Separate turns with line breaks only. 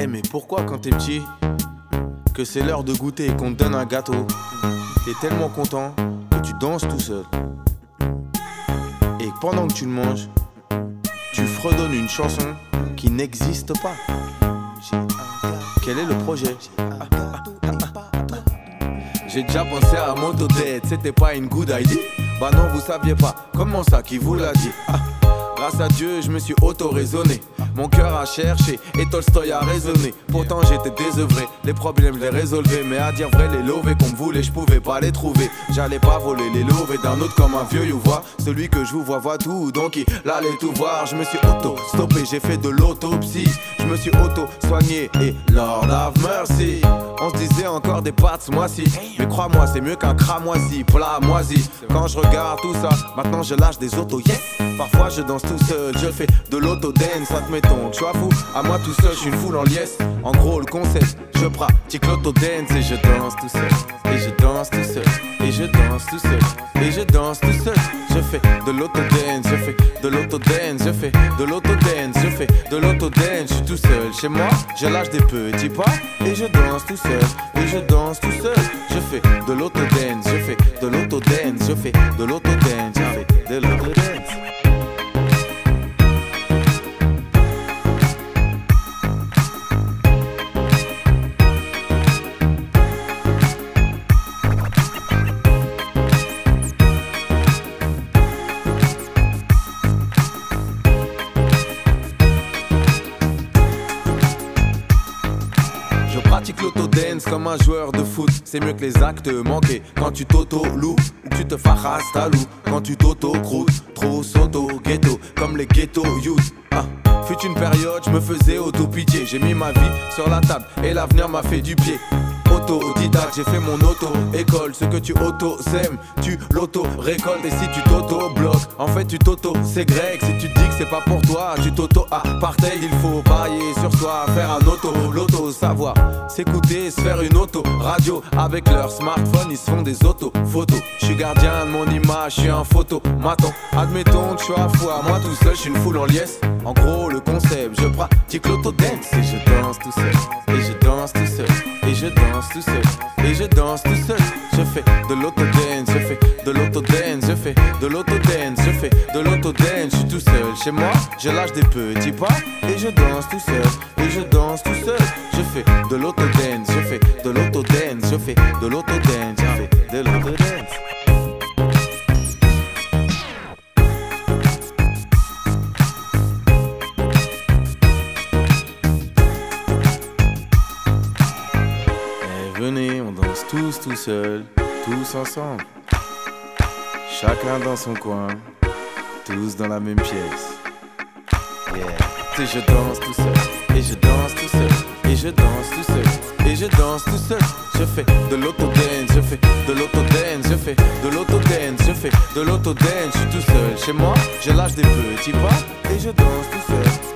Eh mais pourquoi quand t'es petit, que c'est l'heure de goûter et qu'on te donne un gâteau, t'es tellement content que tu danses tout seul. Et pendant que tu le manges, tu fredonnes une chanson qui n'existe pas. Quel est le projet J'ai déjà pensé à Motodette, c'était pas une good idea. Bah non, vous saviez pas, comment ça, qui vous l'a dit Grâce à Dieu, je me suis auto-raisonné. Mon cœur a cherché et Tolstoy a raisonné. Pourtant j'étais désœuvré, les problèmes les résolvais. Mais à dire vrai, les lovés qu'on voulait, je pouvais pas les trouver. J'allais pas voler les lovés d'un autre comme un vieux you voit. Celui que je vous vois voit tout, donc il allait tout voir. Je me suis auto-stoppé, j'ai fait de l'autopsie. Je me suis auto-soigné et Lord have mercy. On se disait encore des pattes moisi. Mais crois-moi, c'est mieux qu'un cramoisi, plat moisi. Quand je regarde tout ça, maintenant je lâche des autos, yes. Parfois je danse tout seul, je fais de l'autodance, admettons je sois fou. À moi tout seul, je suis une foule en liesse. En gros, le concept, je pratique l'autodance et je danse tout seul. Et je danse tout seul. Et je danse tout seul. Et je danse tout seul. Je fais de l'autodance, je fais de l'autodance, je fais de l'autodance, je fais de l'autodance. Je suis tout seul chez moi, je lâche des petits pas et je danse tout seul. Et je danse tout seul. Je fais de l'autodance, je fais de l'autodance, je fais de l'autodance, je fais de l'autodance. Pratique l'autodance comme un joueur de foot. C'est mieux que les actes manqués. Quand tu t'auto-loues ou que tu te farras ta loup. Quand tu t'auto-croûtes, trop soto, ghetto, comme les ghetto youth. Ah. Fut une période, je me faisais auto-pitié. J'ai mis ma vie sur la table et l'avenir m'a fait du pied. Autodidacte, j'ai fait mon auto-école. Ce que tu auto-sèmes, tu l'auto-récoltes. Et si tu t'auto-bloques, en fait tu t'auto-ségregues. Si tu dis que c'est pas pour toi, tu t'auto-apartheid. Il faut parier sur soi, faire un auto, l'auto-savoir. S'écouter, se faire une auto-radio. Avec leur smartphone, ils se font des auto-photos. Je suis gardien de mon image, je suis un photo. Maton, admettons suis à fois. Moi tout seul, je suis une foule en liesse. En gros, le concept, je pratique l'autodance. Et je danse tout seul. Et je danse je danse tout seul. Et je danse tout seul. Je fais de l'autodance, je fais de l'autodance, je fais de l'autodance, je fais de l'autodance. Je suis tout seul chez moi, je lâche des petits pas. Et je danse tout seul. Et je danse tout seul. Je fais de l'autodance, je fais de l'autodance, je fais de l'autodance, je fais de l'autodance. Tous tout seul, tous ensemble. Chacun dans son coin, tous dans la même pièce. Yeah. Et je danse tout seul, et je danse tout seul, et je danse tout seul, et je danse tout seul. Je fais de l'autodance, je fais de l'autodance, je fais de l'autodance, je fais de l'autodance. Je suis tout seul chez moi, je lâche des petits pas, et je danse tout seul,